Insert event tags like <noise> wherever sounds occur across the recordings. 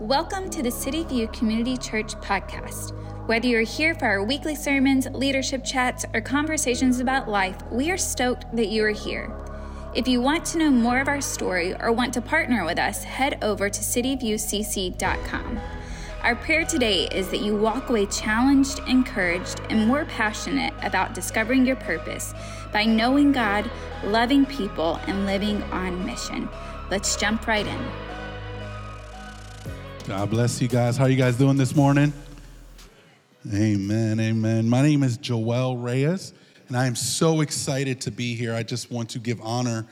Welcome to the City View Community Church podcast. Whether you're here for our weekly sermons, leadership chats, or conversations about life, we are stoked that you are here. If you want to know more of our story or want to partner with us, head over to cityviewcc.com. Our prayer today is that you walk away challenged, encouraged, and more passionate about discovering your purpose by knowing God, loving people, and living on mission. Let's jump right in. God bless you guys. How are you guys doing this morning? Amen. Amen. My name is Joel Reyes, and I am so excited to be here. I just want to give honor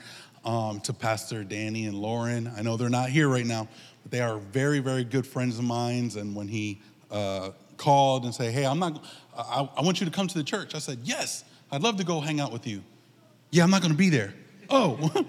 um, to Pastor Danny and Lauren. I know they're not here right now, but they are very, very good friends of mine. And when he uh, called and said, "Hey, I'm not. I, I want you to come to the church," I said, "Yes, I'd love to go hang out with you." Yeah, I'm not going to be there. Oh,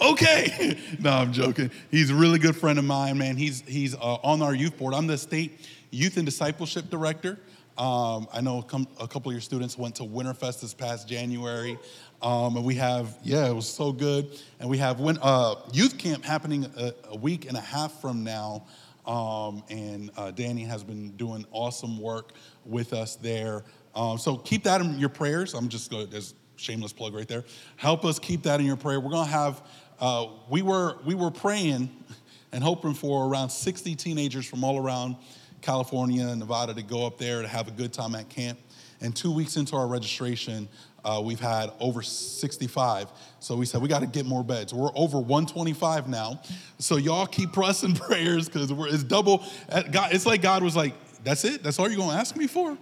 <laughs> okay. <laughs> no, I'm joking. He's a really good friend of mine, man. He's, he's uh, on our youth board. I'm the state youth and discipleship director. Um, I know a, couple of your students went to Winterfest this past January. Um, and we have, yeah, it was so good. And we have win, uh, youth camp happening a, a, week and a half from now. Um, and uh, Danny has been doing awesome work with us there. Um, so keep that in your prayers. I'm just going to, shameless plug right there. Help us keep that in your prayer. We're going to have, uh, we, were, we were praying <laughs> and hoping for around 60 teenagers from all around California and Nevada to go up there to have a good time at camp. And two weeks into our registration, uh, we've had over 65. So we said we got to get more beds. We're over 125 now. So y'all keep pressing <laughs> prayers because we're it's double. Uh, God, it's like God was like, "That's it. That's all you're going to ask me for."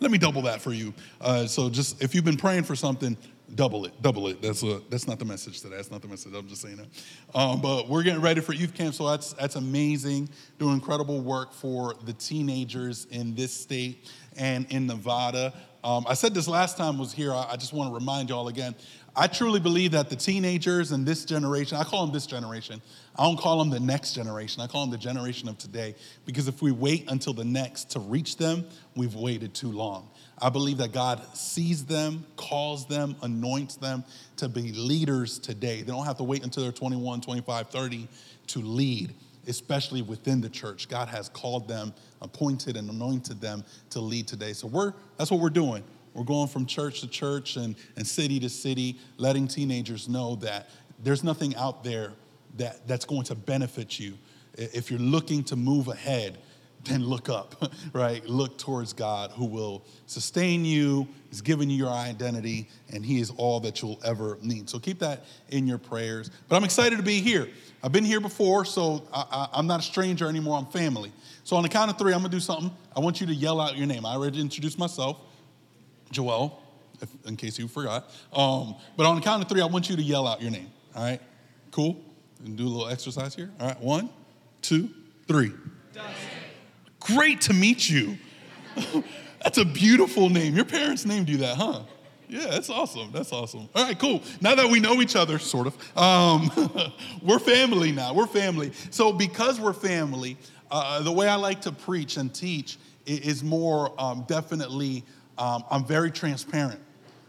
Let me double that for you. Uh, so just if you've been praying for something, double it, double it. That's a, that's not the message today. That's not the message. I'm just saying that. Um, but we're getting ready for youth camp, so that's that's amazing. Doing incredible work for the teenagers in this state and in Nevada. Um, I said this last time I was here. I, I just want to remind y'all again. I truly believe that the teenagers in this generation, I call them this generation, I don't call them the next generation, I call them the generation of today, because if we wait until the next to reach them, we've waited too long. I believe that God sees them, calls them, anoints them to be leaders today. They don't have to wait until they're 21, 25, 30 to lead, especially within the church. God has called them, appointed, and anointed them to lead today. So we're, that's what we're doing. We're going from church to church and, and city to city, letting teenagers know that there's nothing out there that, that's going to benefit you. If you're looking to move ahead, then look up, <laughs> right? Look towards God who will sustain you, He's given you your identity, and He is all that you'll ever need. So keep that in your prayers. But I'm excited to be here. I've been here before, so I, am not a stranger anymore. I'm family. So on the count of three, I'm gonna do something. I want you to yell out your name. I already introduced myself. Joel, if, in case you forgot. Um, but on the count of three, I want you to yell out your name. All right? Cool? And do a little exercise here. All right, one, two, three. Dustin. Great to meet you. <laughs> that's a beautiful name. Your parents named you that, huh? Yeah, that's awesome. That's awesome. All right, cool. Now that we know each other, sort of, um, <laughs> we're family now. We're family. So, because we're family, uh, the way I like to preach and teach is more um, definitely um, I'm very transparent,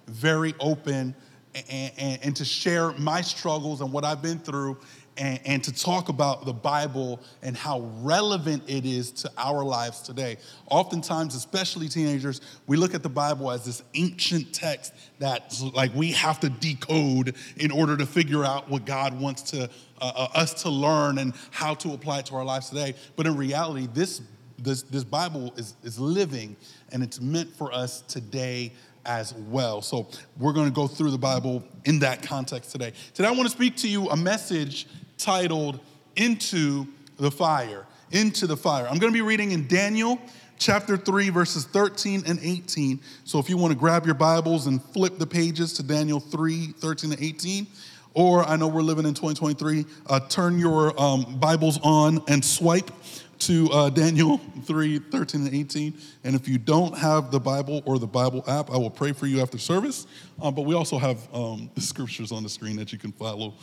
very open, and, and, and, to share my struggles and what I've been through, and, and to talk about the Bible and how relevant it is to our lives today. Oftentimes, especially teenagers, we look at the Bible as this ancient text that like we have to decode in order to figure out what God wants to uh, uh, us to learn and how to apply it to our lives today. But in reality, this this, this Bible is, is living and it's meant for us today as well. So we're going to go through the Bible in that context today. Today, I want to speak to you a message titled Into the Fire. Into the Fire. I'm going to be reading in Daniel chapter 3, verses 13 and 18. So if you want to grab your Bibles and flip the pages to Daniel 3, 13 and 18, or I know we're living in 2023, uh, turn your um, Bibles on and swipe to uh, Daniel <laughs> 3 13 and 18. And if you don't have the Bible or the Bible app, I will pray for you after service. Um, but we also have um, the scriptures on the screen that you can follow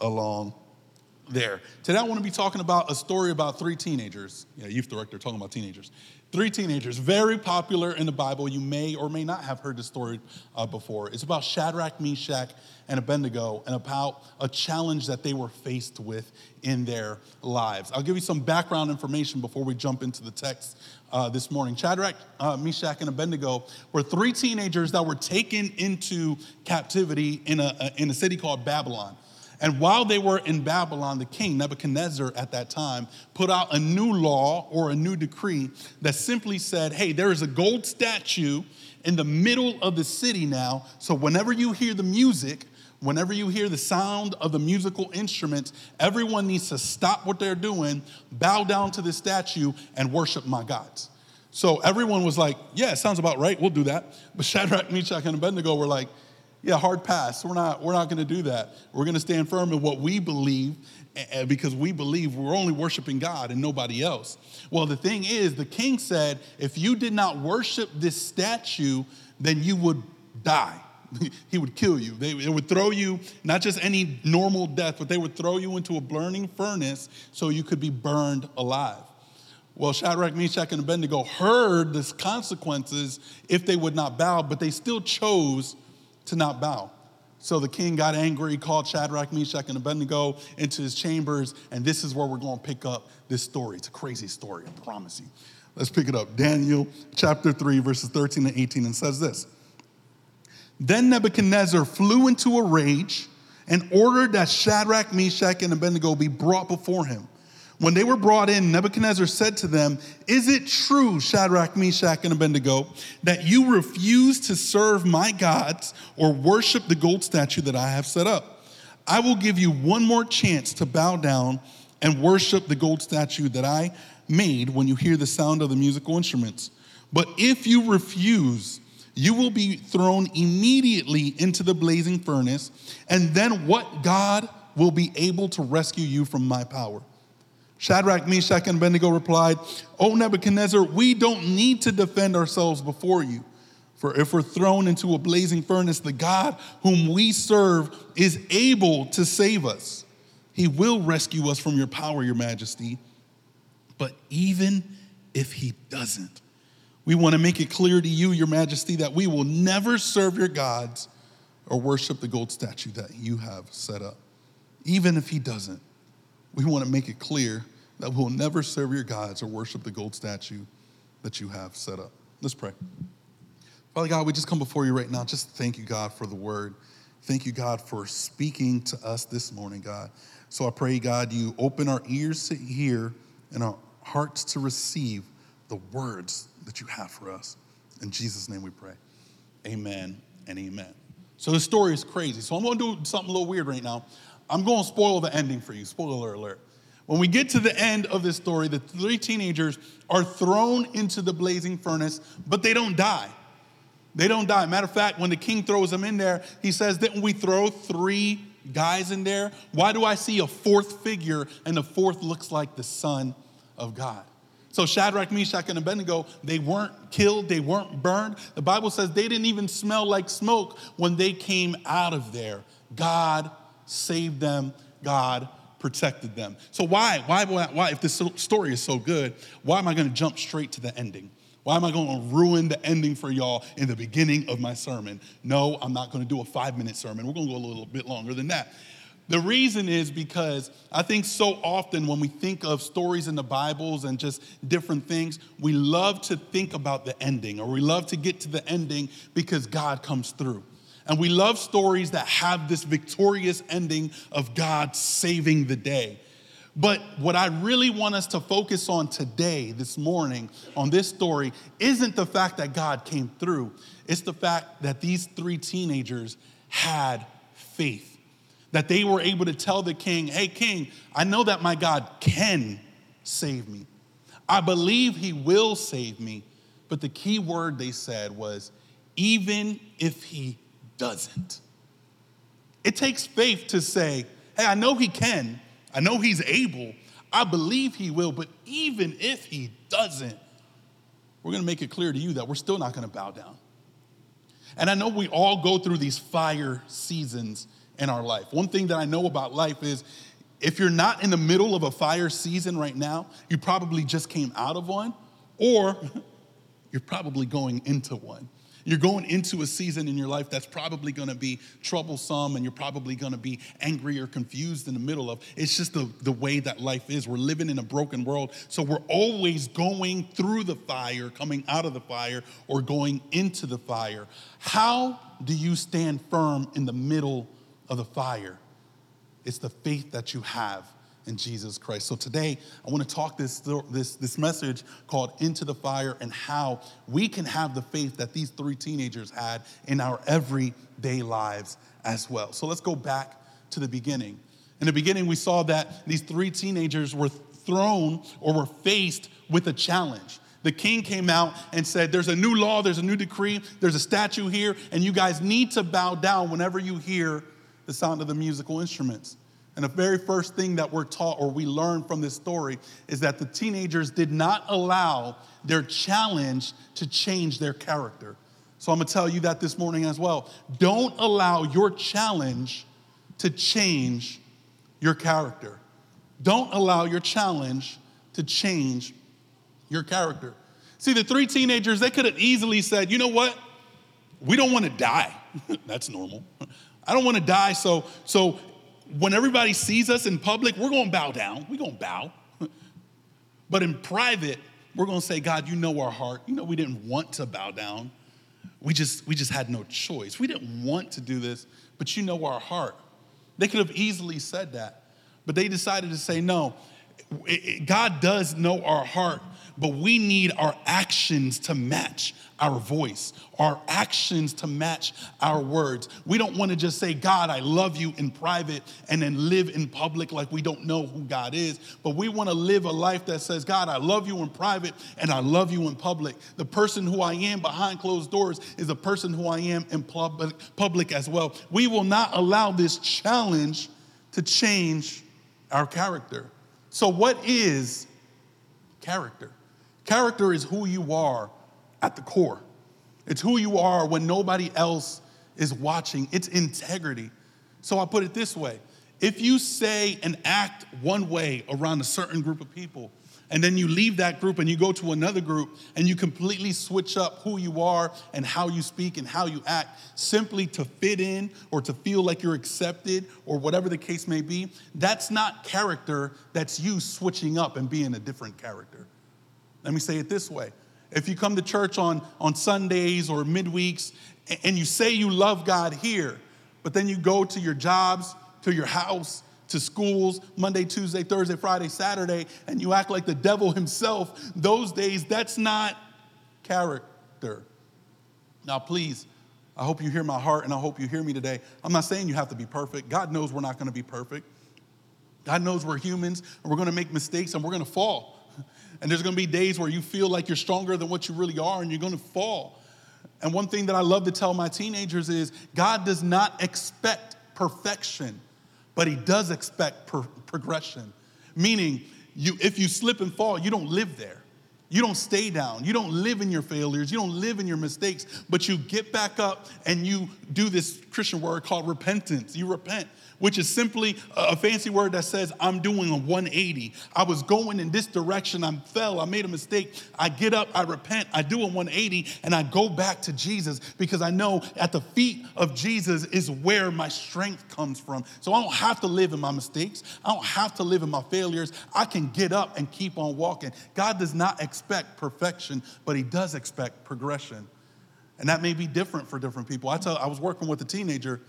along there. Today I want to be talking about a story about three teenagers. Yeah, youth director talking about teenagers. Three teenagers, very popular in the Bible. You may or may not have heard the story uh, before. It's about Shadrach, Meshach, and Abednego, and about a challenge that they were faced with in their lives. I'll give you some background information before we jump into the text uh, this morning. Shadrach, uh, Meshach, and Abednego were three teenagers that were taken into captivity in a, in a city called Babylon. And while they were in Babylon, the king, Nebuchadnezzar, at that time, put out a new law or a new decree that simply said, hey, there is a gold statue in the middle of the city now. So whenever you hear the music, whenever you hear the sound of the musical instruments, everyone needs to stop what they're doing, bow down to the statue, and worship my gods. So everyone was like, yeah, it sounds about right. We'll do that. But Shadrach, Meshach, and Abednego were like, yeah, hard pass. We're not, we're not going to do that. We're going to stand firm in what we believe because we believe we're only worshiping God and nobody else. Well, the thing is, the king said, if you did not worship this statue, then you would die. <laughs> he would kill you. They, they, would throw you, not just any normal death, but they would throw you into a burning furnace so you could be burned alive. Well, Shadrach, Meshach, and Abednego heard the consequences if they would not bow, but they still chose to not bow. So the king got angry, called Shadrach, Meshach, and Abednego into his chambers, and this is where we're going to pick up this story. It's a crazy story, I promise you. Let's pick it up. Daniel chapter 3, verses 13 and 18, and says this Then Nebuchadnezzar flew into a rage and ordered that Shadrach, Meshach, and Abednego be brought before him. When they were brought in, Nebuchadnezzar said to them, Is it true, Shadrach, Meshach, and Abednego, that you refuse to serve my gods or worship the gold statue that I have set up? I will give you one more chance to bow down and worship the gold statue that I made when you hear the sound of the musical instruments. But if you refuse, you will be thrown immediately into the blazing furnace, and then what God will be able to rescue you from my power? Shadrach, Meshach, and Abednego replied, O Nebuchadnezzar, we don't need to defend ourselves before you. For if we're thrown into a blazing furnace, the God whom we serve is able to save us. He will rescue us from your power, your majesty. But even if he doesn't, we want to make it clear to you, your majesty, that we will never serve your gods or worship the gold statue that you have set up. Even if he doesn't we want to make it clear that we'll never serve your gods or worship the gold statue that you have set up. Let's pray. Father God, we just come before you right now. Just thank you, God, for the word. Thank you, God, for speaking to us this morning, God. So I pray, God, you open our ears to hear and our hearts to receive the words that you have for us. In Jesus' name we pray. Amen and amen. So the story is crazy. So I'm going to do something a little weird right now. I'm going to spoil the ending for you. Spoiler alert. When we get to the end of this story, the three teenagers are thrown into the blazing furnace, but they don't die. They don't die. Matter of fact, when the king throws them in there, he says, Didn't we throw three guys in there? Why do I see a fourth figure and the fourth looks like the Son of God? So Shadrach, Meshach, and Abednego, they weren't killed, they weren't burned. The Bible says they didn't even smell like smoke when they came out of there. God saved them, God protected them. So why, why, why, if this story is so good, why am I to jump straight to the ending? Why am I going to ruin the ending for y'all in the beginning of my sermon? No, I'm not going to do a five minute sermon. We're going to go a little bit longer than that. The reason is because I think so often when we think of stories in the Bibles and just different things, we love to think about the ending or we love to get to the ending because God comes through. And we love stories that have this victorious ending of God saving the day. But what I really want us to focus on today, this morning, on this story, isn't the fact that God came through. It's the fact that these three teenagers had faith. That they were able to tell the king, hey, king, I know that my God can save me. I believe he will save me. But the key word they said was, even if he doesn't. It takes faith to say, hey, I know he can, I know he's able, I believe he will, but even if he doesn't, we're gonna make it clear to you that we're still not gonna bow down. And I know we all go through these fire seasons in our life. One thing that I know about life is if you're not in the middle of a fire season right now, you probably just came out of one, or <laughs> you're probably going into one. You're going into a season in your life that's probably gonna be troublesome and you're probably gonna be angry or confused in the middle of. It's just the, the way that life is. We're living in a broken world. So we're always going through the fire, coming out of the fire, or going into the fire. How do you stand firm in the middle of the fire? It's the faith that you have in Jesus Christ. So today, I want to talk this, this, this message called Into the Fire and how we can have the faith that these three teenagers had in our everyday lives as well. So let's go back to the beginning. In the beginning, we saw that these three teenagers were thrown or were faced with a challenge. The king came out and said, There's a new law, there's a new decree, there's a statue here, and you guys need to bow down whenever you hear the sound of the musical instruments. And the very first thing that we're taught or we learn from this story is that the teenagers did not allow their challenge to change their character. So I'm gonna tell you that this morning as well. Don't allow your challenge to change your character. Don't allow your challenge to change your character. See, the three teenagers, they could have easily said, you know what? We don't wanna die. <laughs> That's normal. I don't wanna die, so, so when everybody sees us in public, we're gonna bow down. We're gonna bow. <laughs> but in private, we're gonna say, God, you know our heart. You know we didn't want to bow down. We just, we just had no choice. We didn't want to do this, but you know our heart. They could have easily said that, but they decided to say, no, God does know our heart, but we need our actions to match our voice, our actions to match our words. We don't want to just say, God, I love you in private and then live in public like we don't know who God is, but we want to live a life that says, God, I love you in private and I love you in public. The person who I am behind closed doors is the person who I am in public, public as well. We will not allow this challenge to change our character. So, what is character? Character is who you are at the core. It's who you are when nobody else is watching. It's integrity. So I put it this way if you say and act one way around a certain group of people, and then you leave that group and you go to another group and you completely switch up who you are and how you speak and how you act simply to fit in or to feel like you're accepted or whatever the case may be, that's not character, that's you switching up and being a different character. Let me say it this way. If you come to church on, on Sundays or midweeks and you say you love God here, but then you go to your jobs, to your house, to schools Monday, Tuesday, Thursday, Friday, Saturday, and you act like the devil himself, those days, that's not character. Now, please, I hope you hear my heart and I hope you hear me today. I'm not saying you have to be perfect. God knows we're not going to be perfect. God knows we're humans and we're going to make mistakes and we're going to fall. And there's to be days where you feel like you're stronger than what you really are and you're to fall. And one thing that I love to tell my teenagers is God does not expect perfection but he does expect pro- progression. Meaning, you, if you slip and fall, you don't live there. You don't stay down. You don't live in your failures. You don't live in your mistakes, but you get back up and you do this Christian word called repentance. You repent which is simply a fancy word that says, I'm doing a 180. I was going in this direction, I fell, I made a mistake. I get up, I repent, I do a 180, and I go back to Jesus because I know at the feet of Jesus is where my strength comes from. So I don't have to live in my mistakes, I don't have to live in my failures. I can get up and keep on walking. God does not expect perfection, but He does expect progression. And that may be different for different people. I tell I was working with a teenager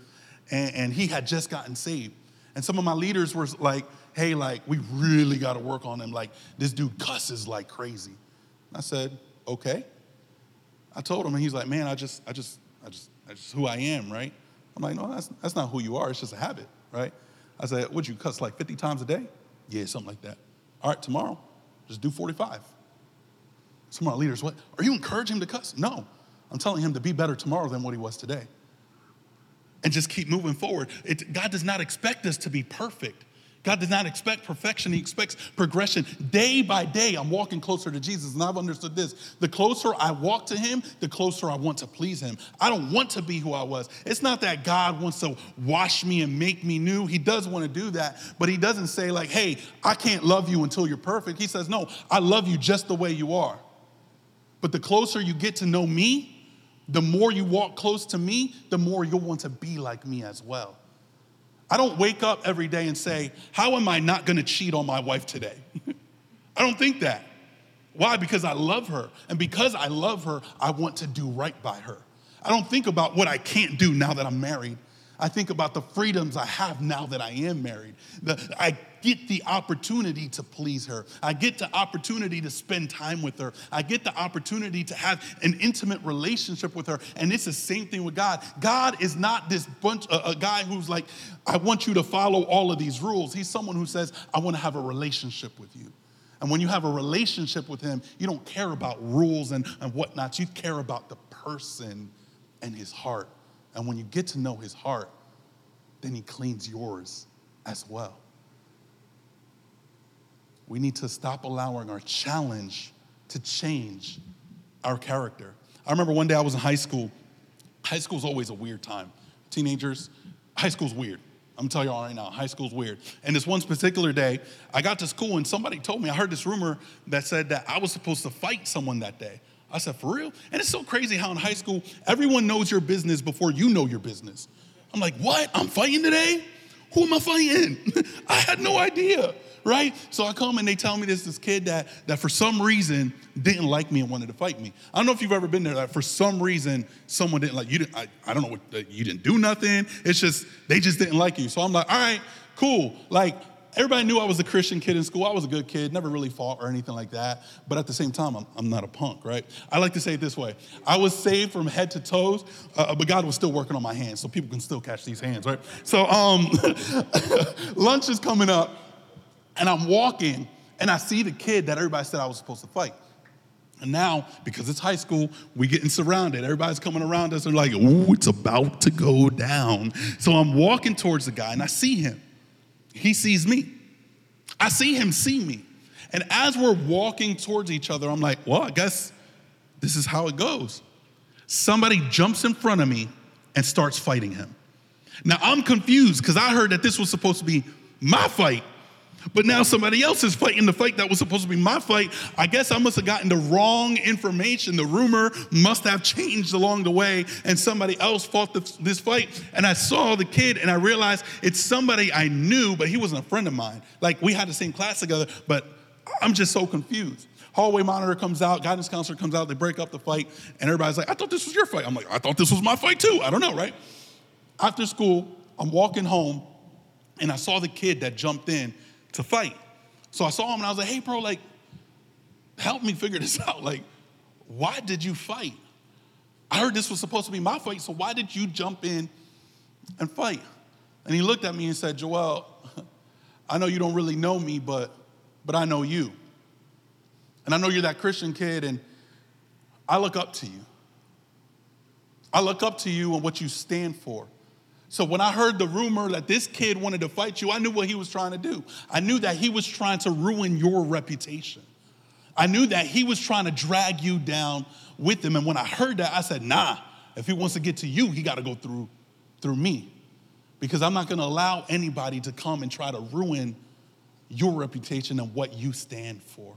and, and he had just gotten saved. And some of my leaders were like, hey, like, we really got to work on him. Like, this dude cusses like crazy. I said, okay. I told him, and he's like, man, I just, I just, I just, that's just who I am, right? I'm like, no, that's, that's not who you are. It's just a habit, right? I said, would you cuss like 50 times a day? Yeah, something like that. All right, tomorrow, just do 45. Some of my leaders, what? Are you encouraging him to cuss? No. I'm telling him to be better tomorrow than what he was today and just keep moving forward. It, God does not expect us to be perfect. God does not expect perfection, He expects progression. Day by day, I'm walking closer to Jesus, and I've understood this. The closer I walk to Him, the closer I want to please Him. I don't want to be who I was. It's not that God wants to wash me and make me new. He does want to do that, but He doesn't say, like, hey, I can't love you until you're perfect. He says, no, I love you just the way you are. But the closer you get to know me, the more you walk close to me, the more you'll want to be like me as well. I don't wake up every day and say, How am I not gonna cheat on my wife today? <laughs> I don't think that. Why? Because I love her. And because I love her, I want to do right by her. I don't think about what I can't do now that I'm married. I think about the freedoms I have now that I am married. The, I get the opportunity to please her. I get the opportunity to spend time with her. I get the opportunity to have an intimate relationship with her. And it's the same thing with God. God is not this bunch, a, a guy who's like, I want you to follow all of these rules. He's someone who says, I want to have a relationship with you. And when you have a relationship with him, you don't care about rules and, and whatnot. You care about the person and his heart. And when you get to know his heart, then he cleans yours as well. We need to stop allowing our challenge to change our character. I remember one day I was in high school. High school is always a weird time. Teenagers, high school's weird. I'm gonna tell you all right now, high school's weird. And this one particular day, I got to school and somebody told me, I heard this rumor that said that I was supposed to fight someone that day. I said, for real? And it's so crazy how in high school, everyone knows your business before you know your business. I'm like, what? I'm fighting today? Who am I fighting? <laughs> I had no idea, right? So I come and they tell me this this kid that, that for some reason didn't like me and wanted to fight me. I don't know if you've ever been there, that for some reason someone didn't like you. Didn't, I, I don't know what, you didn't do nothing. It's just, they just didn't like you. So I'm like, all right, cool. Like, Everybody knew I was a Christian kid in school. I was a good kid, never really fought or anything like that. But at the same time, I'm, I'm not a punk, right? I like to say it this way I was saved from head to toes, uh, but God was still working on my hands, so people can still catch these hands, right? So um, <laughs> lunch is coming up, and I'm walking, and I see the kid that everybody said I was supposed to fight. And now, because it's high school, we getting surrounded. Everybody's coming around us and like, ooh, it's about to go down. So I'm walking towards the guy and I see him. He sees me. I see him see me. And as we're walking towards each other, I'm like, well, I guess this is how it goes. Somebody jumps in front of me and starts fighting him. Now I'm confused because I heard that this was supposed to be my fight. But now somebody else is fighting the fight that was supposed to be my fight. I guess I must have gotten the wrong information. The rumor must have changed along the way, and somebody else fought the, this fight. And I saw the kid, and I realized it's somebody I knew, but he wasn't a friend of mine. Like we had the same class together, but I'm just so confused. Hallway monitor comes out, guidance counselor comes out, they break up the fight, and everybody's like, I thought this was your fight. I'm like, I thought this was my fight too. I don't know, right? After school, I'm walking home, and I saw the kid that jumped in to fight. So I saw him and I was like, hey, bro, like, help me figure <laughs> this out. Like, why did you fight? I heard this was supposed to be my fight, so why did you jump in and fight? And he looked at me and said, Joel, <laughs> I know you don't really know me, but, but I know you. And I know you're that Christian kid, and I look up to you. I look up to you and what you stand for. So when I heard the rumor that this kid wanted to fight you, I knew what he was trying to do. I knew that he was trying to ruin your reputation. I knew that he was trying to drag you down with him. And when I heard that, I said, nah, if he wants to get to you, he got to go through, through me. Because I'm not going to allow anybody to come and try to ruin your reputation and what you stand for.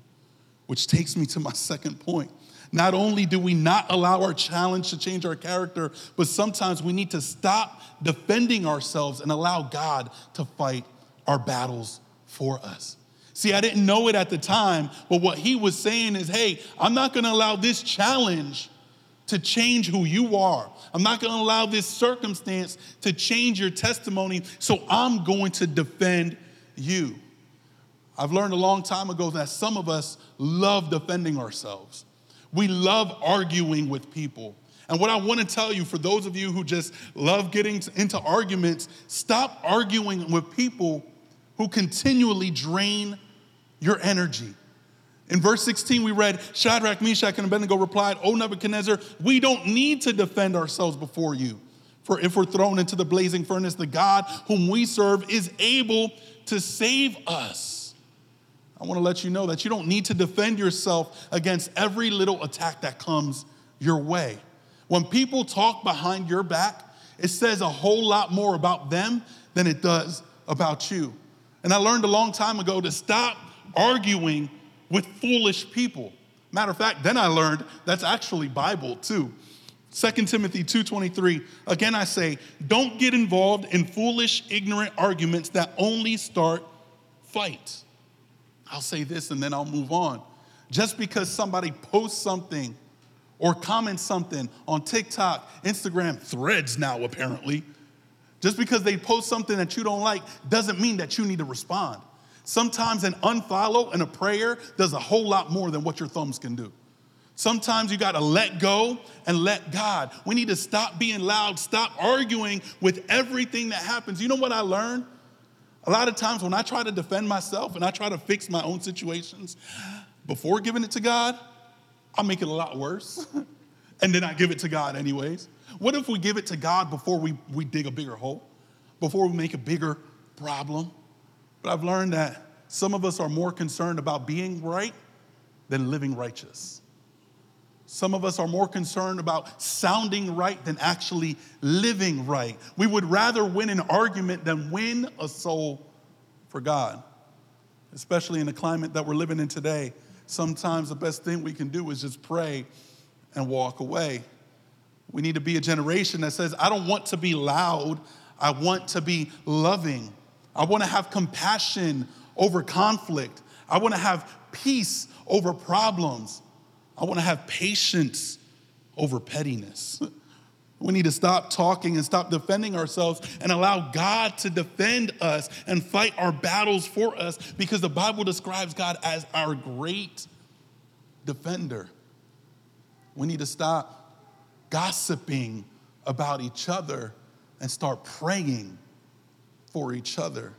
Which takes me to my second point. Not only do we not allow our challenge to change our character, but sometimes we need to stop defending ourselves and allow God to fight our battles for us. See, I didn't know it at the time, but what he was saying is hey, I'm not gonna allow this challenge to change who you are. I'm not gonna allow this circumstance to change your testimony, so I'm going to defend you. I've learned a long time ago that some of us love defending ourselves. We love arguing with people. And what I want to tell you, for those of you who just love getting into arguments, stop arguing with people who continually drain your energy. In verse 16, we read Shadrach, Meshach, and Abednego replied, O Nebuchadnezzar, we don't need to defend ourselves before you. For if we're thrown into the blazing furnace, the God whom we serve is able to save us. I want to let you know that you don't need to defend yourself against every little attack that comes your way. When people talk behind your back, it says a whole lot more about them than it does about you. And I learned a long time ago to stop arguing with foolish people. Matter of fact, then I learned that's actually Bible too. 2 Timothy 2:23 Again I say don't get involved in foolish ignorant arguments that only start fights. I'll say this and then I'll move on. Just because somebody posts something or comments something on TikTok, Instagram, threads now apparently, just because they post something that you don't like doesn't mean that you need to respond. Sometimes an unfollow and a prayer does a whole lot more than what your thumbs can do. Sometimes you got to let go and let God. We need to stop being loud, stop arguing with everything that happens. You know what I learned? A lot of times when I try to defend myself and I try to fix my own situations, before giving it to God, I'll make it a lot worse. <laughs> and then I give it to God anyways. What if we give it to God before we, we dig a bigger hole, before we make a bigger problem? But I've learned that some of us are more concerned about being right than living righteous. Some of us are more concerned about sounding right than actually living right. We would rather win an argument than win a soul for God, especially in the climate that we're living in today. Sometimes the best thing we can do is just pray and walk away. We need to be a generation that says, I don't want to be loud, I want to be loving. I want to have compassion over conflict. I want to have peace over problems. I want to have patience over pettiness. <laughs> We need to stop talking and stop defending ourselves and allow God to defend us and fight our battles for us because the Bible describes God as our great defender. We need to stop gossiping about each other and start praying for each other.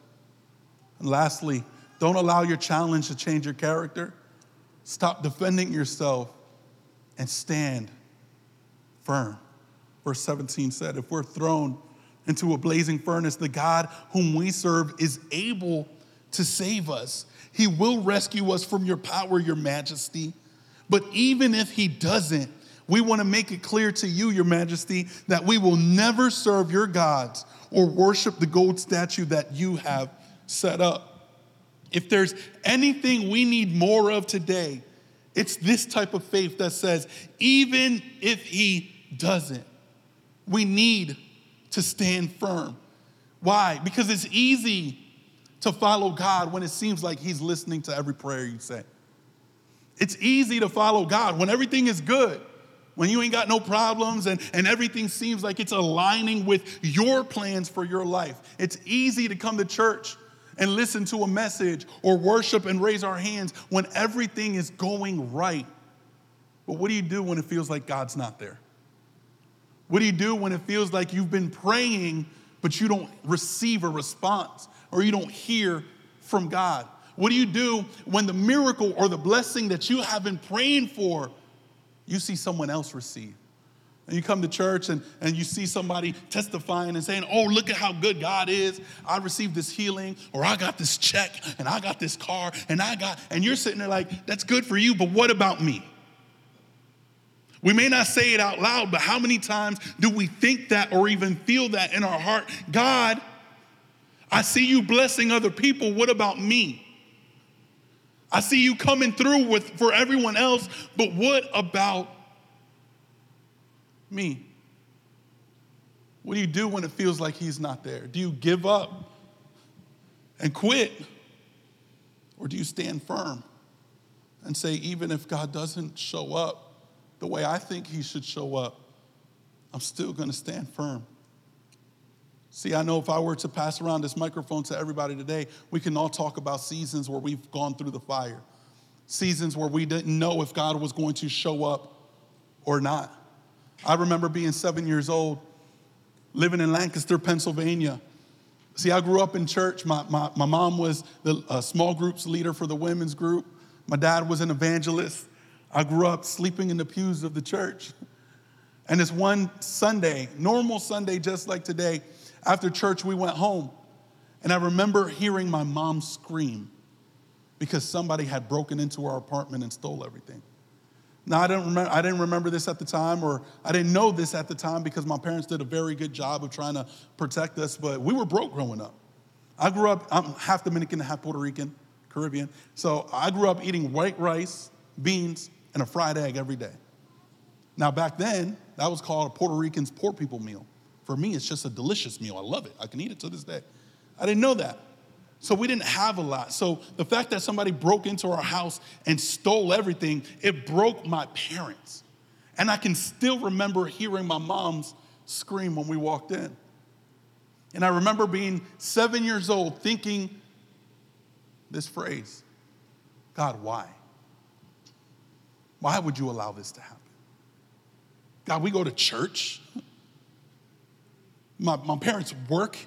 And lastly, don't allow your challenge to change your character. Stop defending yourself and stand firm. Verse 17 said, If we're thrown into a blazing furnace, the God whom we serve is able to save us. He will rescue us from your power, your majesty. But even if he doesn't, we want to make it clear to you, your majesty, that we will never serve your gods or worship the gold statue that you have set up. If there's anything we need more of today, it's this type of faith that says, even if he doesn't, we need to stand firm. Why? Because it's easy to follow God when it seems like he's listening to every prayer you say. It's easy to follow God when everything is good, when you ain't got no problems and, and everything seems like it's aligning with your plans for your life. It's easy to come to church and listen to a message or worship and raise our hands when everything is going right. But what do you do when it feels like God's not there? What do you do when it feels like you've been praying, but you don't receive a response or you don't hear from God? What do you do when the miracle or the blessing that you have been praying for, you see someone else receive? And you come to church and, and you see somebody testifying and saying, Oh, look at how good God is. I received this healing, or I got this check, and I got this car, and I got, and you're sitting there like, That's good for you, but what about me? We may not say it out loud, but how many times do we think that or even feel that in our heart? God, I see you blessing other people. What about me? I see you coming through with for everyone else, but what about me? What do you do when it feels like He's not there? Do you give up and quit? Or do you stand firm and say, even if God doesn't show up the way I think He should show up, I'm still gonna stand firm? See, I know if I were to pass around this microphone to everybody today, we can all talk about seasons where we've gone through the fire, seasons where we didn't know if God was going to show up or not. I remember being seven years old, living in Lancaster, Pennsylvania. See, I grew up in church. My, my, my mom was the uh, small groups leader for the women's group. My dad was an evangelist. I grew up sleeping in the pews of the church. And this one Sunday, normal Sunday, just like today, after church, we went home. And I remember hearing my mom scream because somebody had broken into our apartment and stole everything. Now, I didn't, remember, I didn't remember this at the time, or I didn't know this at the time because my parents did a very good job of trying to protect us, but we were broke growing up. I grew up, I'm half Dominican, half Puerto Rican, Caribbean. So I grew up eating white rice, beans, and a fried egg every day. Now, back then, that was called a Puerto Rican's poor people meal. For me, it's just a delicious meal. I love it. I can eat it to this day. I didn't know that. So we didn't have a lot. So the fact that somebody broke into our house and stole everything, it broke my parents. And I can still remember hearing my mom's scream when we walked in. And I remember being seven years old thinking this phrase God, why? Why would you allow this to happen? God, we go to church. My, my parents work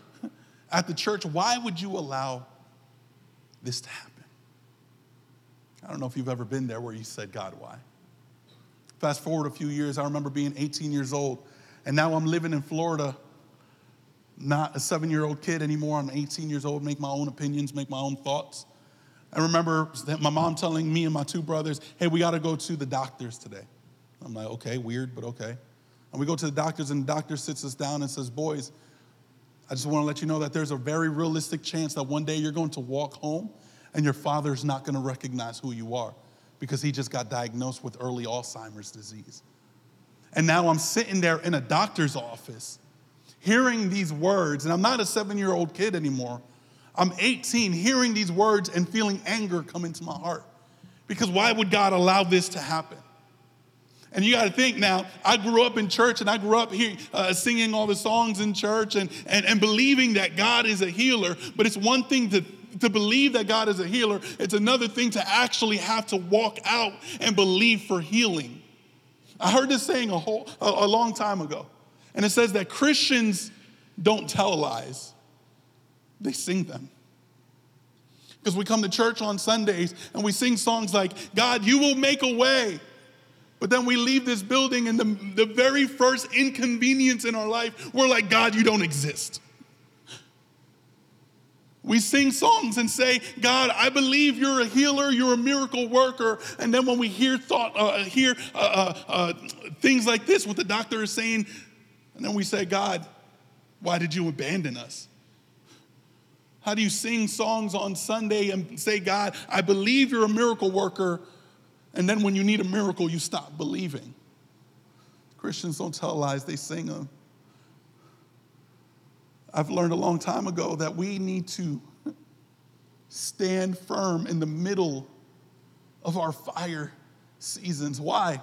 at the church, why would you allow this to happen? I don't know if you've ever been there where you said, God, why? Fast forward a few years, I remember being 18 years old, and now I'm living in Florida, not a seven year old kid anymore. I'm 18 years old, make my own opinions, make my own thoughts. I remember my mom telling me and my two brothers, hey, we got to go to the doctors today. I'm like, okay, weird, but okay. And we go to the doctors, and the doctor sits us down and says, boys, I just want to let you know that there's a very realistic chance that one day you're going to walk home and your father's not going to recognize who you are because he just got diagnosed with early Alzheimer's disease. And now I'm sitting there in a doctor's office hearing these words, and I'm not a seven year old kid anymore. I'm 18, hearing these words and feeling anger come into my heart. Because why would God allow this to happen? And you got to think now, I grew up in church and I grew up here uh, singing all the songs in church and, and, and believing that God is a healer. But it's one thing to, to believe that God is a healer, it's another thing to actually have to walk out and believe for healing. I heard this saying a, whole, a, a long time ago. And it says that Christians don't tell lies, they sing them. Because we come to church on Sundays and we sing songs like, God, you will make a way. But then we leave this building, and the, the very first inconvenience in our life, we're like, God, you don't exist. We sing songs and say, God, I believe you're a healer, you're a miracle worker. And then when we hear thought, uh, hear uh, uh, uh, things like this, what the doctor is saying, and then we say, God, why did you abandon us? How do you sing songs on Sunday and say, God, I believe you're a miracle worker, and then when you need a miracle, you stop believing. Christians don't tell lies, they sing them. I've learned a long time ago that we need to stand firm in the middle of our fire seasons. Why?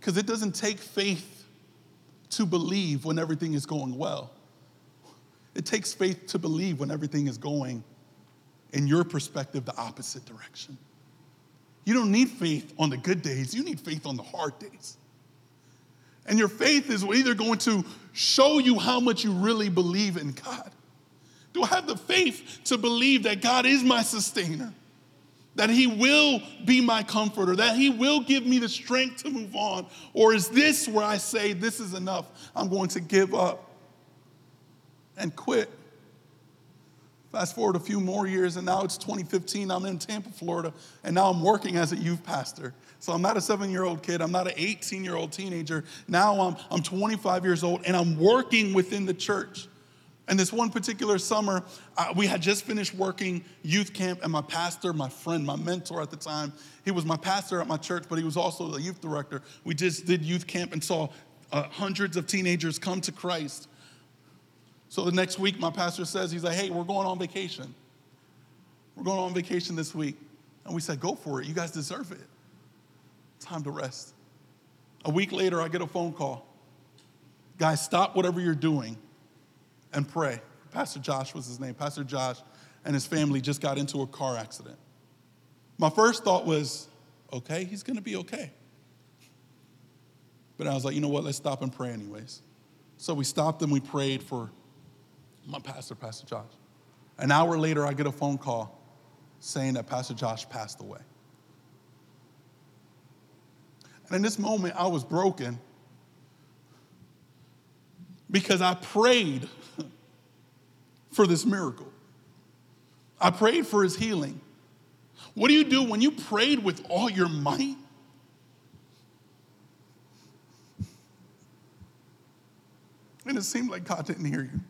Because it doesn't take faith to believe when everything is going well. It takes faith to believe when everything is going, in your perspective, the opposite direction. You don't need faith on the good days, you need faith on the hard days. And your faith is either going to show you how much you really believe in God. Do I have the faith to believe that God is my sustainer? That He will be my comforter, that He will give me the strength to move on? Or is this where I say, This is enough, I'm going to give up and quit? Fast forward a few more years, and now it's 2015. I'm in Tampa, Florida, and now I'm working as a youth pastor. So I'm not a seven year old kid, I'm not an 18 year old teenager. Now I'm, I'm 25 years old, and I'm working within the church. And this one particular summer, we had just finished working youth camp, and my pastor, my friend, my mentor at the time, he was my pastor at my church, but he was also the youth director. We just did youth camp and saw uh, hundreds of teenagers come to Christ. So the next week, my pastor says, he's like, hey, we're going on vacation. We're going on vacation this week. And we said, go for it. You guys deserve it. Time to rest. A week later, I get a phone call. Guys, stop whatever you're doing and pray. Pastor Josh was his name. Pastor Josh and his family just got into a car accident. My first thought was, okay, he's gonna be okay. But I was like, you know what, let's stop and pray anyways. So we stopped and we prayed for my pastor, Pastor Josh. An hour later, I get a phone call saying that Pastor Josh passed away. And in this moment, I was broken because I prayed <laughs> for this miracle. I prayed for his healing. What do you do when you prayed with all your might? And it seemed like God didn't hear you.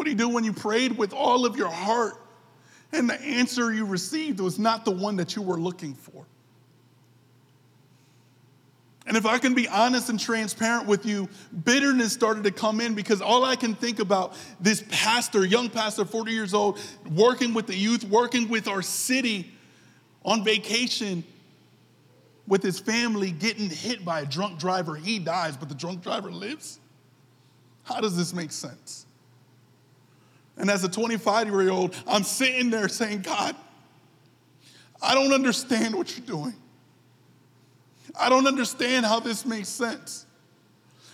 What do you do when you prayed with all of your heart and the answer you received was not the one that you were looking for? And if I can be honest and transparent with you, bitterness started to come in because all I can think about this pastor, young pastor, 40 years old, working with the youth, working with our city on vacation with his family, getting hit by a drunk driver. He dies, but the drunk driver lives. How does this make sense? And as a 25 year old, I'm sitting there saying, God, I don't understand what you're doing. I don't understand how this makes sense.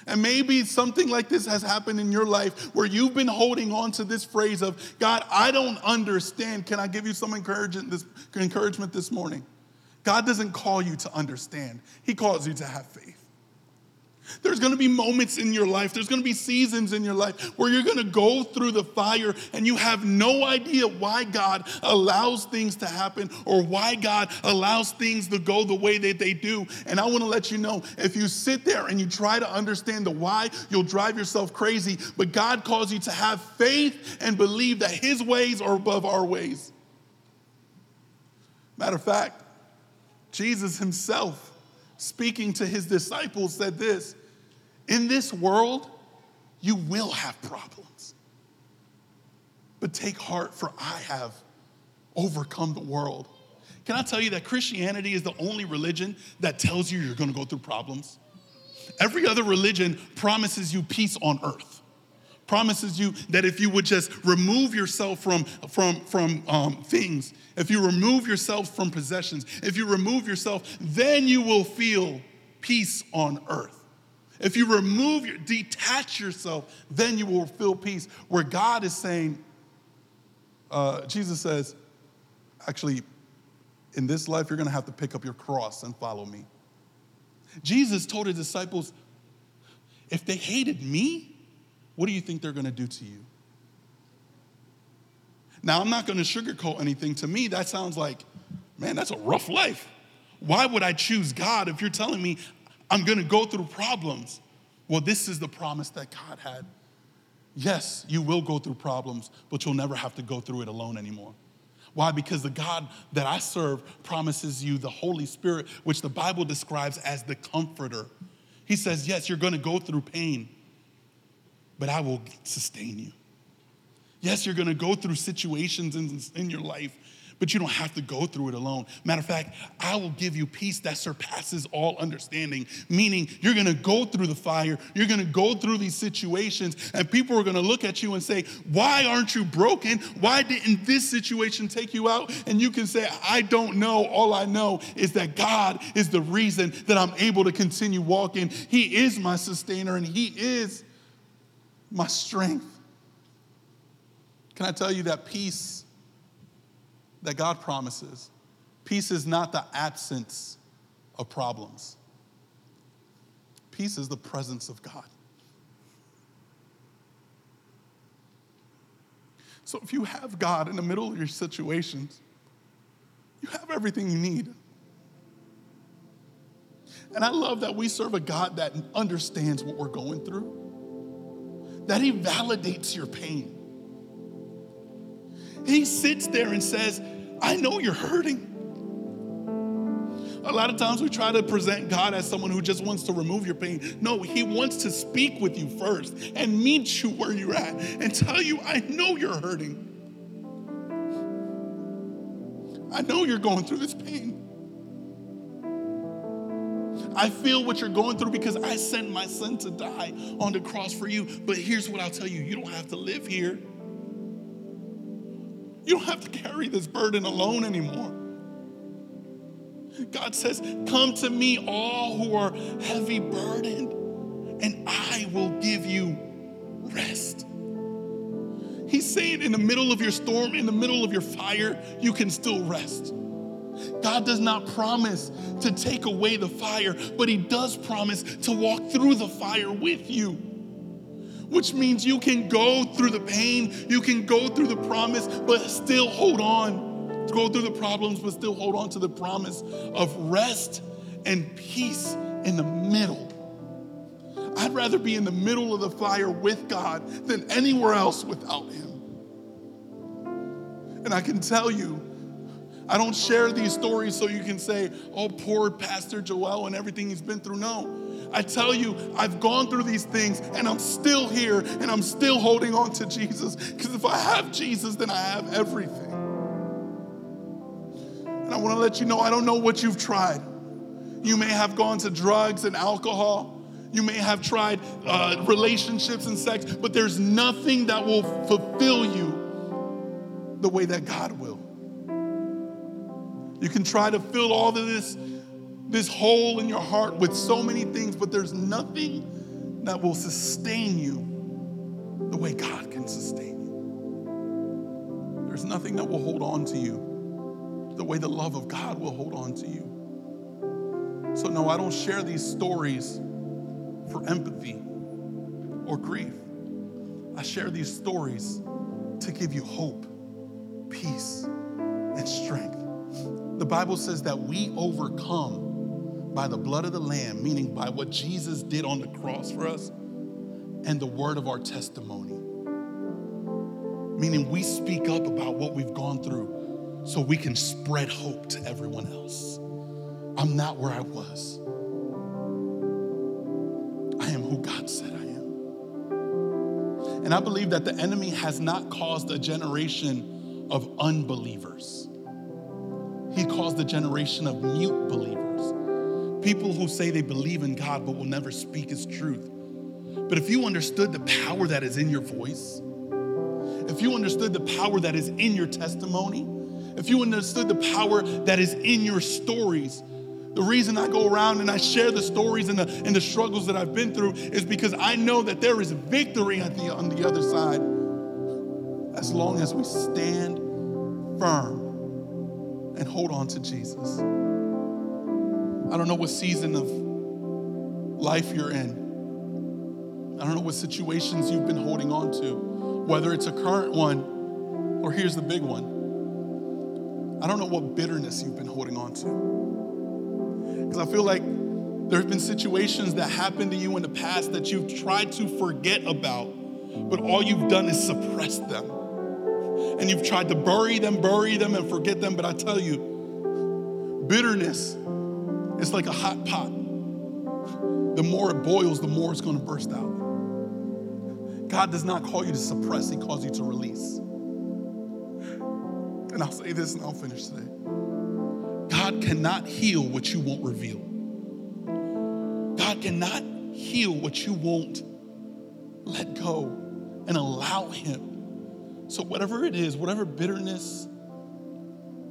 And maybe something like this has happened in your life where you've been holding on to this phrase of, God, I don't understand. Can I give you some encouragement this, encouragement this morning? God doesn't call you to understand, He calls you to have faith. There's gonna be moments in your life, there's gonna be seasons in your life where you're gonna go through the fire and you have no idea why God allows things to happen or why God allows things to go the way that they do. And I wanna let you know if you sit there and you try to understand the why, you'll drive yourself crazy. But God calls you to have faith and believe that His ways are above our ways. Matter of fact, Jesus Himself speaking to his disciples, said this In this world, you will have problems. But take heart, for I have overcome the world. Can I tell you that Christianity is the only religion that tells you you're gonna go through problems? Every other religion promises you peace on earth promises you that if you would just remove yourself from, from, from um, things, if you remove yourself from possessions, if you remove yourself, then you will feel peace on earth. If you remove, your, detach yourself, then you will feel peace. Where God is saying, uh, Jesus says, actually, in this life, you're gonna have to pick up your cross and follow me. Jesus told his disciples, if they hated me, what do you think they're going to do to you? Now, I'm not going to sugarcoat anything. To me, that sounds like, man, that's a rough life. Why would I choose God if you're telling me I'm going to go through problems? Well, this is the promise that God had. Yes, you will go through problems, but you'll never have to go through it alone anymore. Why? Because the God that I serve promises you the Holy Spirit, which the Bible describes as the comforter. He says, Yes, you're gonna go through pain, but I will sustain you. Yes, you're gonna go through situations in, in your life, but you don't have to go through it alone. Matter of fact, I will give you peace that surpasses all understanding, meaning you're gonna go through the fire, you're gonna go through these situations, and people are gonna look at you and say, Why aren't you broken? Why didn't this situation take you out? And you can say, I don't know. All I know is that God is the reason that I'm able to continue walking. He is my sustainer, and He is my strength. Can I tell you that peace that God promises, peace is not the absence of problems, peace is the presence of God. So if you have God in the middle of your situations, you have everything you need. And I love that we serve a God that understands what we're going through that He validates your pain. He sits there and says, I know you're hurting. A lot of times we try to present God as someone who just wants to remove your pain. No, He wants to speak with you first and meet you where you're at and tell you, I know you're hurting. I know you're going through this pain. I feel what you're going through because I sent my son to die on the cross for you. But here's what I'll tell you you don't have to live here. You don't have to carry this burden alone anymore. God says, Come to me, all who are heavy burdened, and I will give you rest. He's saying, in the middle of your storm, in the middle of your fire, you can still rest. God does not promise to take away the fire, but He does promise to walk through the fire with you. which means you can go through the pain, you can go through the promise, but still hold on. Go through the problems, but still hold on to the promise of rest and peace in the middle. I'd rather be in the middle of the fire with God than anywhere else without Him. And I can tell you, I don't share these stories so you can say, oh, poor Pastor Joel and everything he's been through. No. I tell you, I've gone through these things and I'm still here and I'm still holding on to Jesus. Because if I have Jesus, then I have everything. And I want to let you know I don't know what you've tried. You may have gone to drugs and alcohol. You may have tried uh, relationships and sex, but there's nothing that will fulfill you the way that God will. You can try to fill all of this, this hole in your heart with so many things, but there's nothing that will sustain you the way God can sustain you. There's nothing that will hold on to you the way the love of God will hold on to you. So, no, I don't share these stories for empathy or grief. I share these stories to give you hope, peace, and strength. The Bible says that we overcome by the blood of the Lamb, meaning by what Jesus did on the cross for us, and the word of our testimony. Meaning we speak up about what we've gone through so we can spread hope to everyone else. I'm not where I was. I am who God said I am. And I believe that the enemy has not caused a generation of unbelievers. He caused a generation of mute believers. People who say they believe in God but will never speak his truth. But if you understood the power that is in your voice, if you understood the power that is in your testimony, if you understood the power that is in your stories, the reason I go around and I share the stories and the, and the struggles that I've been through is because I know that there is victory the, on the other side as long as we stand firm and hold on to Jesus. I don't know what season of life you're in. I don't know what situations you've been holding on to, whether it's a current one or here's the big one. I don't know what bitterness you've been holding on to. Because I feel like there have been situations that happened to you in the past that you've tried to forget about, but all you've done is suppress them. And you've tried to bury them, bury them, and forget them. But I tell you, bitterness is like a hot pot. The more it boils, the more it's going to burst out. God does not call you to suppress, He calls you to release. And I'll say this and I'll finish today. God cannot heal what you won't reveal. God cannot heal what you won't let go and allow Him. So, whatever it is, whatever bitterness,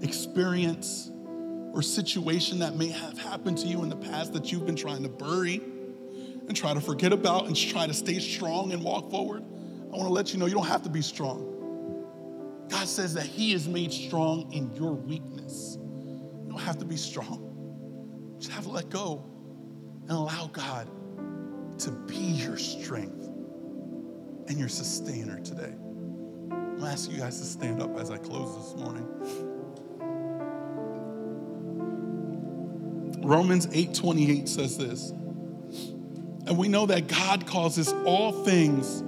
experience, or situation that may have happened to you in the past that you've been trying to bury and try to forget about and try to stay strong and walk forward, I want to let you know you don't have to be strong. God says that He is made strong in your weakness You don't have to be strong. Just have to let go and allow God to be your strength and your sustainer today. Gonna ask you guys to stand up as I close this morning. Romans 8:28 says this. And we know that God causes all things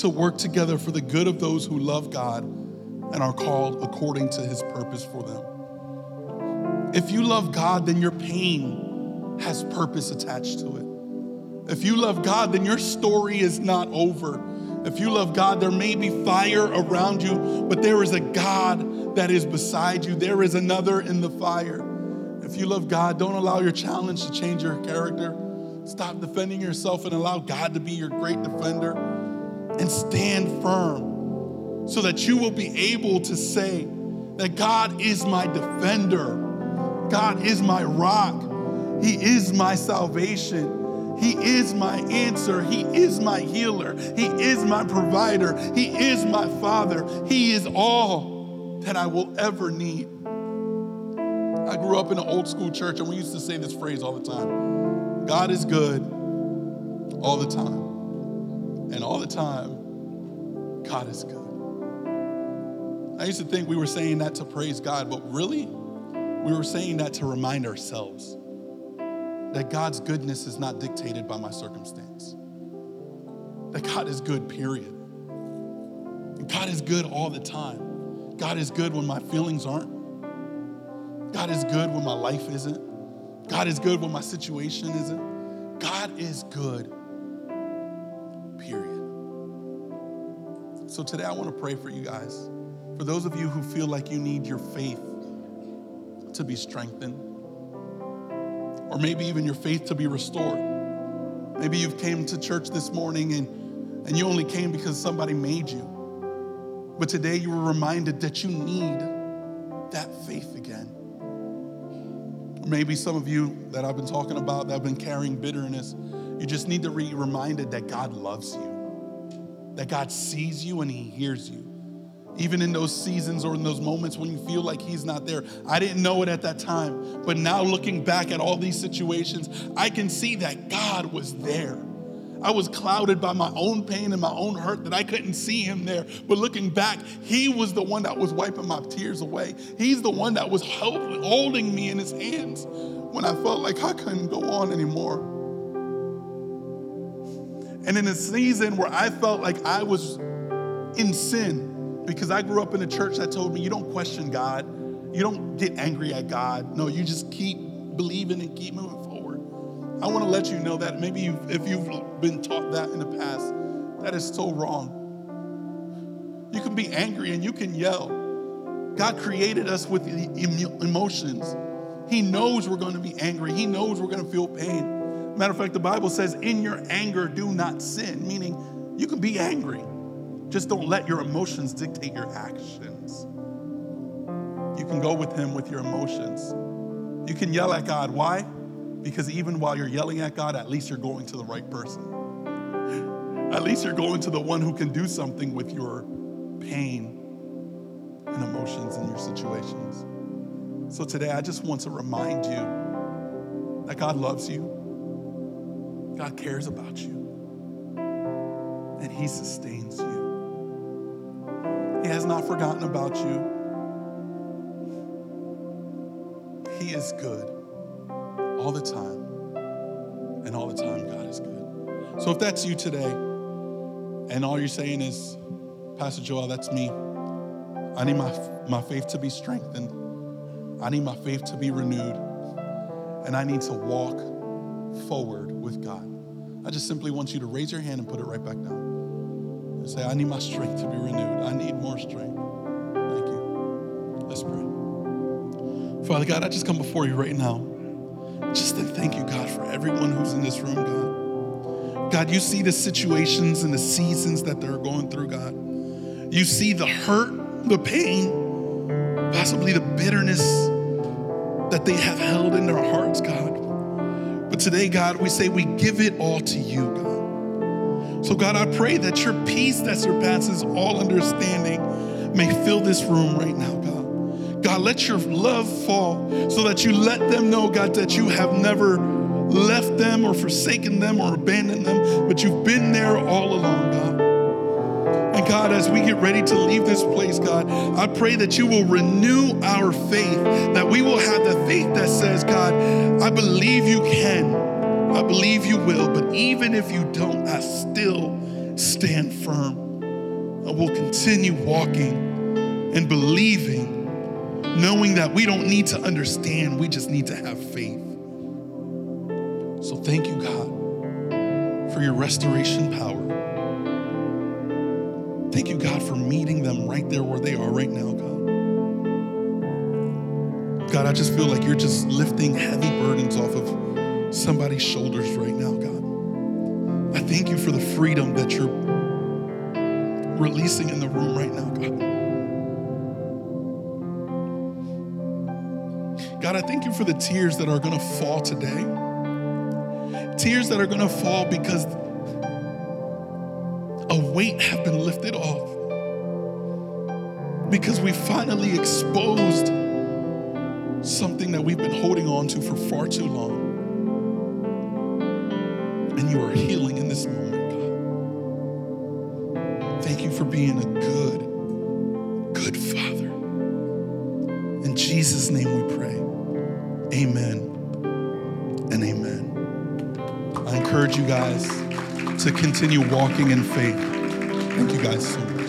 to work together for the good of those who love God and are called according to his purpose for them. If you love God, then your pain has purpose attached to it. If you love God, then your story is not over. If you love God, there may be fire around you, but there is a God that is beside you. There is another in the fire. If you love God, don't allow your challenge to change your character. Stop defending yourself and allow God to be your great defender. And stand firm so that you will be able to say that God is my defender. God is my rock. He is my salvation. He is my answer. He is my healer. He is my provider. He is my father. He is all that I will ever need. I grew up in an old school church and we used to say this phrase all the time God is good all the time. And all the time, God is good. I used to think we were saying that to praise God, but really, we were saying that to remind ourselves that God's goodness is not dictated by my circumstance. That God is good, period. God is good all the time. God is good when my feelings aren't. God is good when my life isn't. God is good when my situation isn't. God is good, period. So today I want to pray for you guys. For those of you who feel like you need your faith to be strengthened, or maybe even your faith to be restored. Maybe you've came to church this morning and, and you only came because somebody made you. But today you were reminded that you need that faith again. Maybe some of you that I've been talking about that have been carrying bitterness, you just need to be reminded that God loves you, that God sees you and He hears you. Even in those seasons or in those moments when you feel like He's not there. I didn't know it at that time, but now looking back at all these situations, I can see that God was there. I was clouded by my own pain and my own hurt that I couldn't see him there. But looking back, he was the one that was wiping my tears away. He's the one that was holding me in his hands when I felt like I couldn't go on anymore. And in a season where I felt like I was in sin, because I grew up in a church that told me you don't question God, you don't get angry at God. No, you just keep believing and keep moving forward. I want to let you know that maybe you've, if you've been taught that in the past, that is so wrong. You can be angry and you can yell. God created us with emotions. He knows we're going to be angry. He knows we're going to feel pain. Matter of fact, the Bible says, in your anger, do not sin, meaning you can be angry. Just don't let your emotions dictate your actions. You can go with Him with your emotions. You can yell at God. Why? Because even while you're yelling at God, at least you're going to the right person. <gasps> At least you're going to the one who can do something with your pain and emotions and your situations. So today, I just want to remind you that God loves you, God cares about you, and He sustains you. Not forgotten about you. He is good all the time. And all the time, God is good. So if that's you today, and all you're saying is, Pastor Joel, that's me. I need my, my faith to be strengthened. I need my faith to be renewed. And I need to walk forward with God. I just simply want you to raise your hand and put it right back down. And say, I need my strength to be renewed. I need more strength. Thank you. Let's pray. Father God, I just come before you right now. Just to thank you, God, for everyone who's in this room, God. God, you see the situations and the seasons that they're going through, God. You see the hurt, the pain, possibly the bitterness that they have held in their hearts, God. But today, God, we say we give it all to you, God. So, God, I pray that your peace that surpasses all understanding may fill this room right now, God. God, let your love fall so that you let them know, God, that you have never left them or forsaken them or abandoned them, but you've been there all along, God. And God, as we get ready to leave this place, God, I pray that you will renew our faith, that we will have the faith that says, God, I believe you can, if you don't, I still stand firm. I will continue walking and believing knowing that we don't need to understand, we just need to have faith. So thank you, God, for your restoration power. Thank you, God, for meeting them right there where they are right now, God. God, I just feel like you're just lifting heavy burdens off of somebody's shoulders right now, God. I thank you for the freedom that you're releasing in the room right now, God. God, I thank you for the tears that are going to fall today. Tears that are going to fall because a weight have been lifted off. Because we finally exposed something that we've been holding on to for far too long. You are healing in this moment, God. Thank you for being a good, good Father. In Jesus' name we pray. Amen and amen. I encourage you guys to continue walking in faith. Thank you guys so much.